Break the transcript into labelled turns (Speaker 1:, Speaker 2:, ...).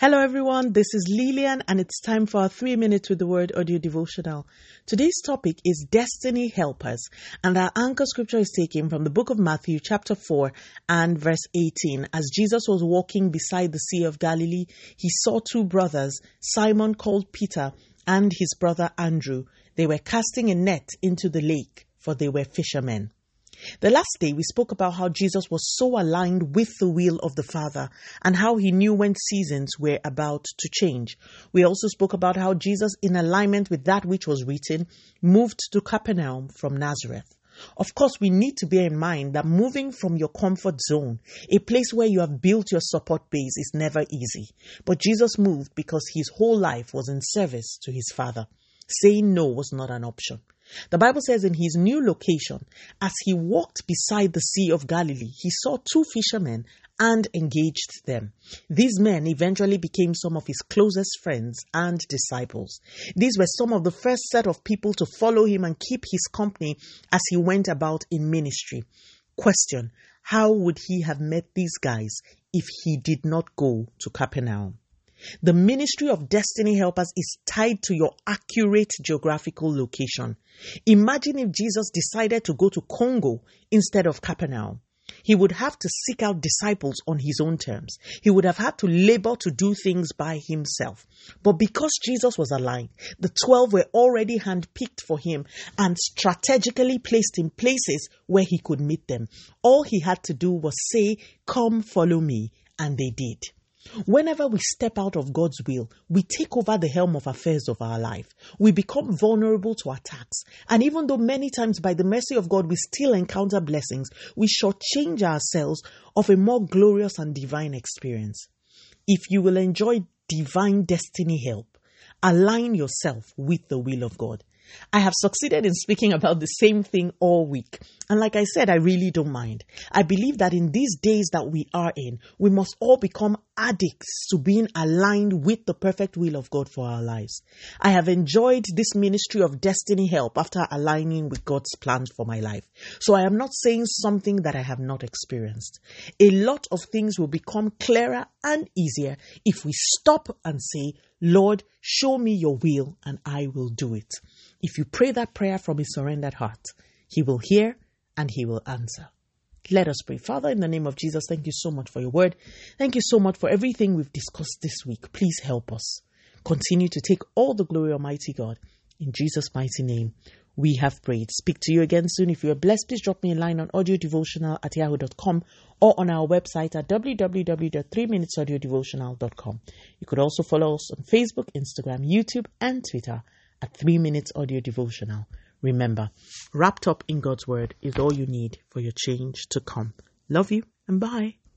Speaker 1: Hello, everyone. This is Lillian, and it's time for our three minutes with the word audio devotional. Today's topic is destiny helpers, and our anchor scripture is taken from the book of Matthew, chapter 4, and verse 18. As Jesus was walking beside the Sea of Galilee, he saw two brothers, Simon called Peter, and his brother Andrew. They were casting a net into the lake, for they were fishermen. The last day we spoke about how Jesus was so aligned with the will of the Father and how he knew when seasons were about to change. We also spoke about how Jesus, in alignment with that which was written, moved to Capernaum from Nazareth. Of course, we need to bear in mind that moving from your comfort zone, a place where you have built your support base, is never easy. But Jesus moved because his whole life was in service to his Father. Saying no was not an option. The Bible says in his new location, as he walked beside the Sea of Galilee, he saw two fishermen and engaged them. These men eventually became some of his closest friends and disciples. These were some of the first set of people to follow him and keep his company as he went about in ministry. Question How would he have met these guys if he did not go to Capernaum? The ministry of destiny helpers is tied to your accurate geographical location. Imagine if Jesus decided to go to Congo instead of Capernaum. He would have to seek out disciples on his own terms. He would have had to labor to do things by himself. But because Jesus was aligned, the 12 were already handpicked for him and strategically placed in places where he could meet them. All he had to do was say, Come, follow me. And they did. Whenever we step out of God's will, we take over the helm of affairs of our life. We become vulnerable to attacks. And even though many times by the mercy of God we still encounter blessings, we shortchange ourselves of a more glorious and divine experience. If you will enjoy divine destiny help, align yourself with the will of God. I have succeeded in speaking about the same thing all week. And like I said, I really don't mind. I believe that in these days that we are in, we must all become addicts to being aligned with the perfect will of God for our lives. I have enjoyed this ministry of destiny help after aligning with God's plans for my life. So I am not saying something that I have not experienced. A lot of things will become clearer and easier if we stop and say, Lord, show me your will and I will do it. If you pray that prayer from a surrendered heart, He will hear and He will answer. Let us pray. Father, in the name of Jesus, thank you so much for your word. Thank you so much for everything we've discussed this week. Please help us. Continue to take all the glory, Almighty God. In Jesus' mighty name, we have prayed. Speak to you again soon. If you are blessed, please drop me a line on audiodevotional at yahoo.com or on our website at www.3minutesaudiodevotional.com. You could also follow us on Facebook, Instagram, YouTube, and Twitter a three minutes audio devotional. Remember, wrapped up in God's Word is all you need for your change to come. Love you and bye.